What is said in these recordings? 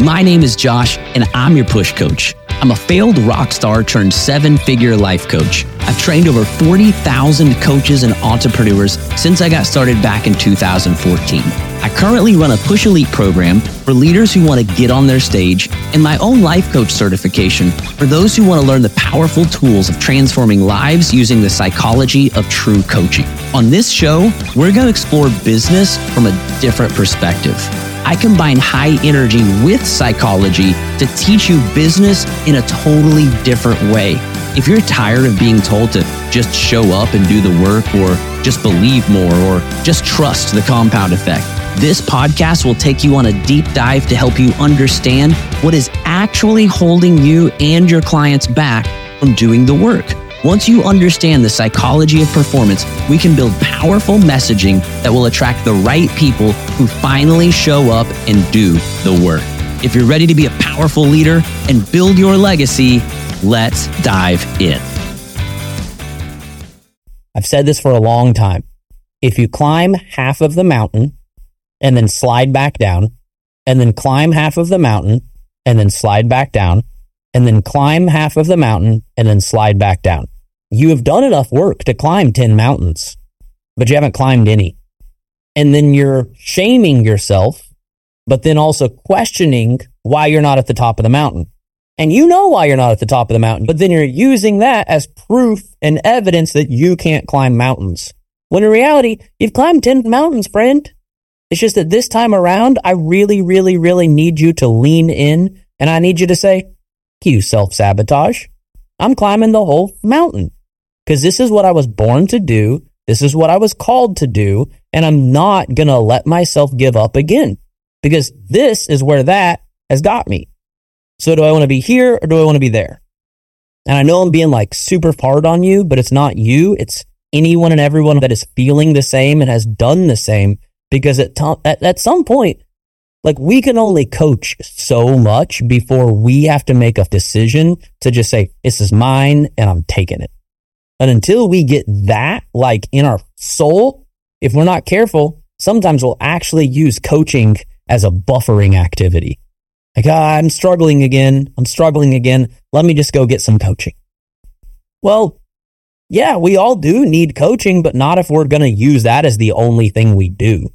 My name is Josh, and I'm your push coach. I'm a failed rock star turned seven figure life coach. I've trained over 40,000 coaches and entrepreneurs since I got started back in 2014. I currently run a Push Elite program for leaders who want to get on their stage and my own life coach certification for those who want to learn the powerful tools of transforming lives using the psychology of true coaching. On this show, we're going to explore business from a different perspective. I combine high energy with psychology to teach you business in a totally different way. If you're tired of being told to just show up and do the work, or just believe more, or just trust the compound effect, this podcast will take you on a deep dive to help you understand what is actually holding you and your clients back from doing the work. Once you understand the psychology of performance, we can build powerful messaging that will attract the right people who finally show up and do the work. If you're ready to be a powerful leader and build your legacy, let's dive in. I've said this for a long time. If you climb half of the mountain and then slide back down, and then climb half of the mountain and then slide back down, and then climb half of the mountain and then slide back down. You have done enough work to climb 10 mountains, but you haven't climbed any. And then you're shaming yourself, but then also questioning why you're not at the top of the mountain. And you know why you're not at the top of the mountain, but then you're using that as proof and evidence that you can't climb mountains. When in reality, you've climbed 10 mountains, friend. It's just that this time around, I really, really, really need you to lean in and I need you to say, you self sabotage. I'm climbing the whole mountain because this is what I was born to do. This is what I was called to do. And I'm not going to let myself give up again because this is where that has got me. So do I want to be here or do I want to be there? And I know I'm being like super hard on you, but it's not you. It's anyone and everyone that is feeling the same and has done the same because at, t- at, at some point, like we can only coach so much before we have to make a decision to just say, this is mine and I'm taking it. And until we get that like in our soul, if we're not careful, sometimes we'll actually use coaching as a buffering activity. Like, ah, I'm struggling again. I'm struggling again. Let me just go get some coaching. Well, yeah, we all do need coaching, but not if we're going to use that as the only thing we do.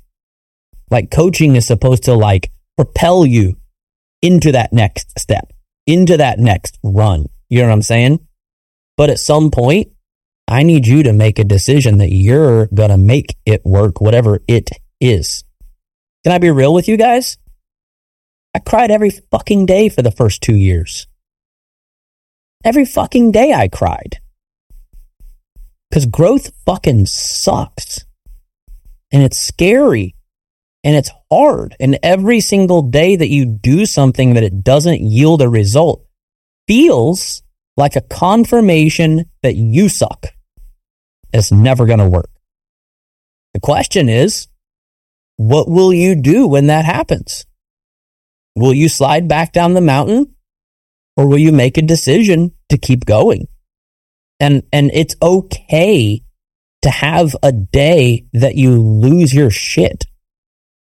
Like coaching is supposed to like propel you into that next step, into that next run. You know what I'm saying? But at some point, I need you to make a decision that you're going to make it work, whatever it is. Can I be real with you guys? I cried every fucking day for the first two years. Every fucking day I cried. Because growth fucking sucks. And it's scary and it's hard. And every single day that you do something that it doesn't yield a result feels like a confirmation that you suck. It's never going to work. The question is, what will you do when that happens? Will you slide back down the mountain or will you make a decision to keep going? And, and it's okay to have a day that you lose your shit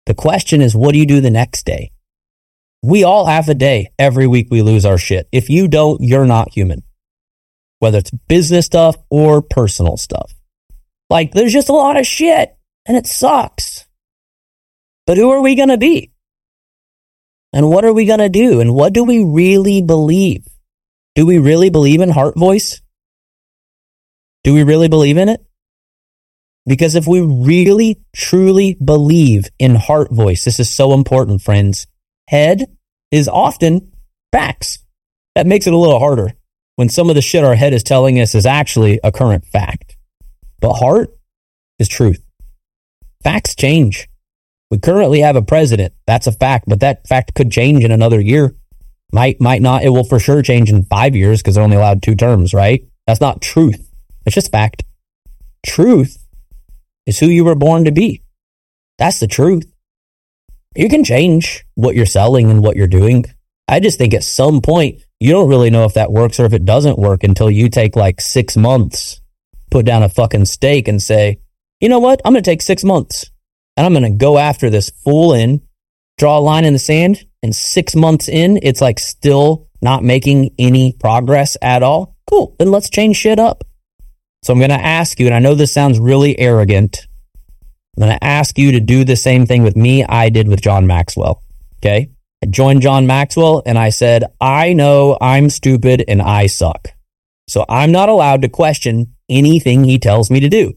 the question is, what do you do the next day? We all have a day. Every week we lose our shit. If you don't, you're not human, whether it's business stuff or personal stuff. Like there's just a lot of shit and it sucks. But who are we going to be? And what are we going to do? And what do we really believe? Do we really believe in heart voice? Do we really believe in it? Because if we really, truly believe in heart voice, this is so important, friends. Head is often facts. That makes it a little harder when some of the shit our head is telling us is actually a current fact. But heart is truth. Facts change. We currently have a president. That's a fact, but that fact could change in another year. Might, might not. It will for sure change in five years because they're only allowed two terms, right? That's not truth. It's just fact. Truth is who you were born to be. That's the truth. You can change what you're selling and what you're doing. I just think at some point, you don't really know if that works or if it doesn't work until you take like six months, put down a fucking stake and say, you know what? I'm going to take six months and I'm going to go after this full in, draw a line in the sand and six months in, it's like still not making any progress at all, cool. Then let's change shit up. So I'm going to ask you, and I know this sounds really arrogant. I'm going to ask you to do the same thing with me I did with John Maxwell. Okay. I joined John Maxwell and I said, I know I'm stupid and I suck. So I'm not allowed to question anything he tells me to do.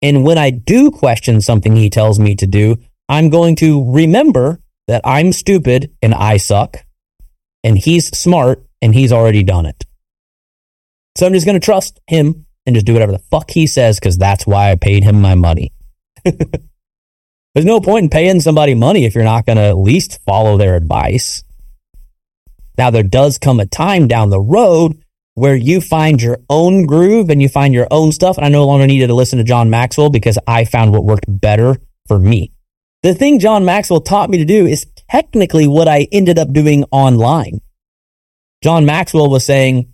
And when I do question something he tells me to do, I'm going to remember that I'm stupid and I suck and he's smart and he's already done it. So I'm just going to trust him and just do whatever the fuck he says because that's why I paid him my money. There's no point in paying somebody money if you're not going to at least follow their advice. Now, there does come a time down the road where you find your own groove and you find your own stuff. And I no longer needed to listen to John Maxwell because I found what worked better for me. The thing John Maxwell taught me to do is technically what I ended up doing online. John Maxwell was saying,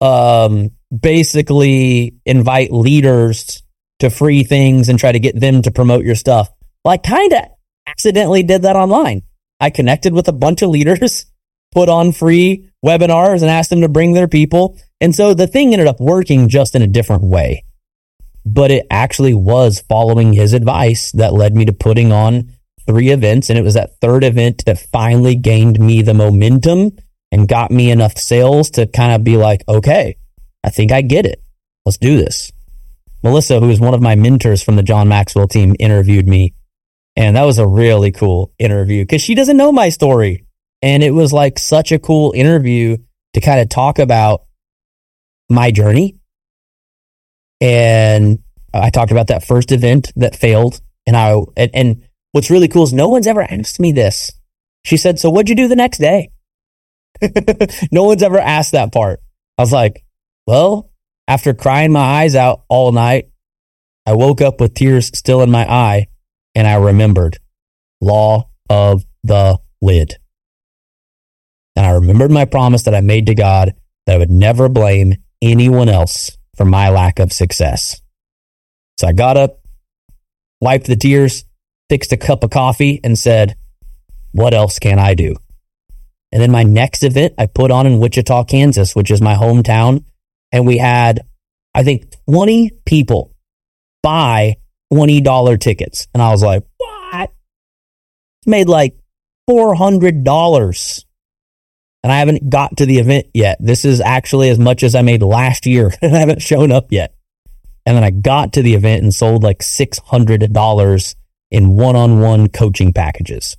um, basically invite leaders to free things and try to get them to promote your stuff. Well, I kind of accidentally did that online. I connected with a bunch of leaders, put on free webinars and asked them to bring their people. And so the thing ended up working just in a different way. But it actually was following his advice that led me to putting on three events. And it was that third event that finally gained me the momentum and got me enough sales to kind of be like, okay, I think I get it. Let's do this. Melissa, who is one of my mentors from the John Maxwell team, interviewed me. And that was a really cool interview because she doesn't know my story. And it was like such a cool interview to kind of talk about my journey. And I talked about that first event that failed. And I, and, and what's really cool is no one's ever asked me this. She said, So what'd you do the next day? no one's ever asked that part. I was like, Well, after crying my eyes out all night, I woke up with tears still in my eye and I remembered law of the lid. And I remembered my promise that I made to God that I would never blame anyone else for my lack of success. So I got up, wiped the tears, fixed a cup of coffee, and said, What else can I do? And then my next event I put on in Wichita, Kansas, which is my hometown. And we had, I think, 20 people buy $20 tickets. And I was like, What? Made like $400 and I haven't got to the event yet. This is actually as much as I made last year, and I haven't shown up yet. And then I got to the event and sold like $600 in one on one coaching packages.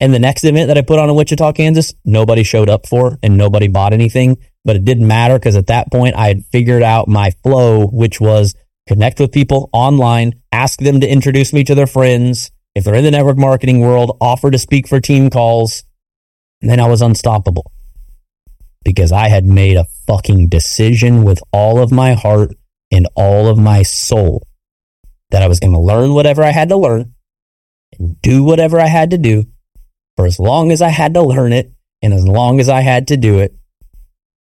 And the next event that I put on in Wichita, Kansas, nobody showed up for and nobody bought anything. But it didn't matter because at that point I had figured out my flow, which was connect with people online, ask them to introduce me to their friends. If they're in the network marketing world, offer to speak for team calls and then I was unstoppable because I had made a fucking decision with all of my heart and all of my soul that I was going to learn whatever I had to learn and do whatever I had to do for as long as I had to learn it and as long as I had to do it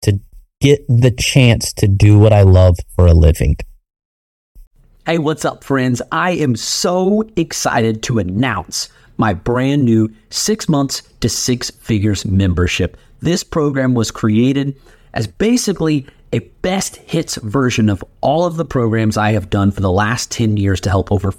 to get the chance to do what I love for a living. Hey, what's up, friends? I am so excited to announce my brand new six months to six figures membership. This program was created as basically a best hits version of all of the programs I have done for the last 10 years to help over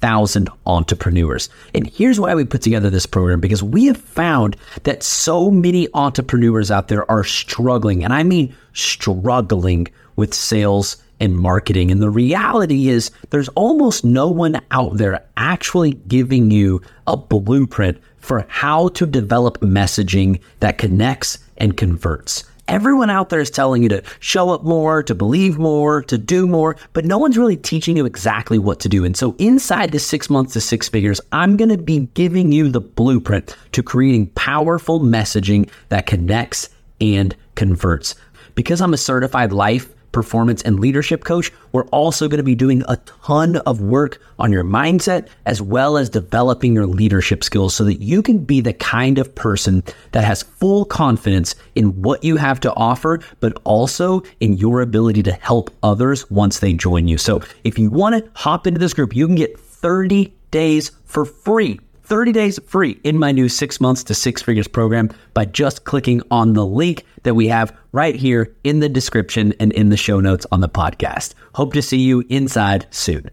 40,000 entrepreneurs. And here's why we put together this program because we have found that so many entrepreneurs out there are struggling, and I mean struggling with sales and marketing. And the reality is, there's almost no one out there actually giving you a blueprint for how to develop messaging that connects and converts. Everyone out there is telling you to show up more, to believe more, to do more, but no one's really teaching you exactly what to do. And so, inside this six months to six figures, I'm going to be giving you the blueprint to creating powerful messaging that connects and converts. Because I'm a certified life performance, and leadership coach, we're also going to be doing a ton of work on your mindset as well as developing your leadership skills so that you can be the kind of person that has full confidence in what you have to offer, but also in your ability to help others once they join you. So if you want to hop into this group, you can get 30 days for free 30 days free in my new six months to six figures program by just clicking on the link that we have right here in the description and in the show notes on the podcast. Hope to see you inside soon.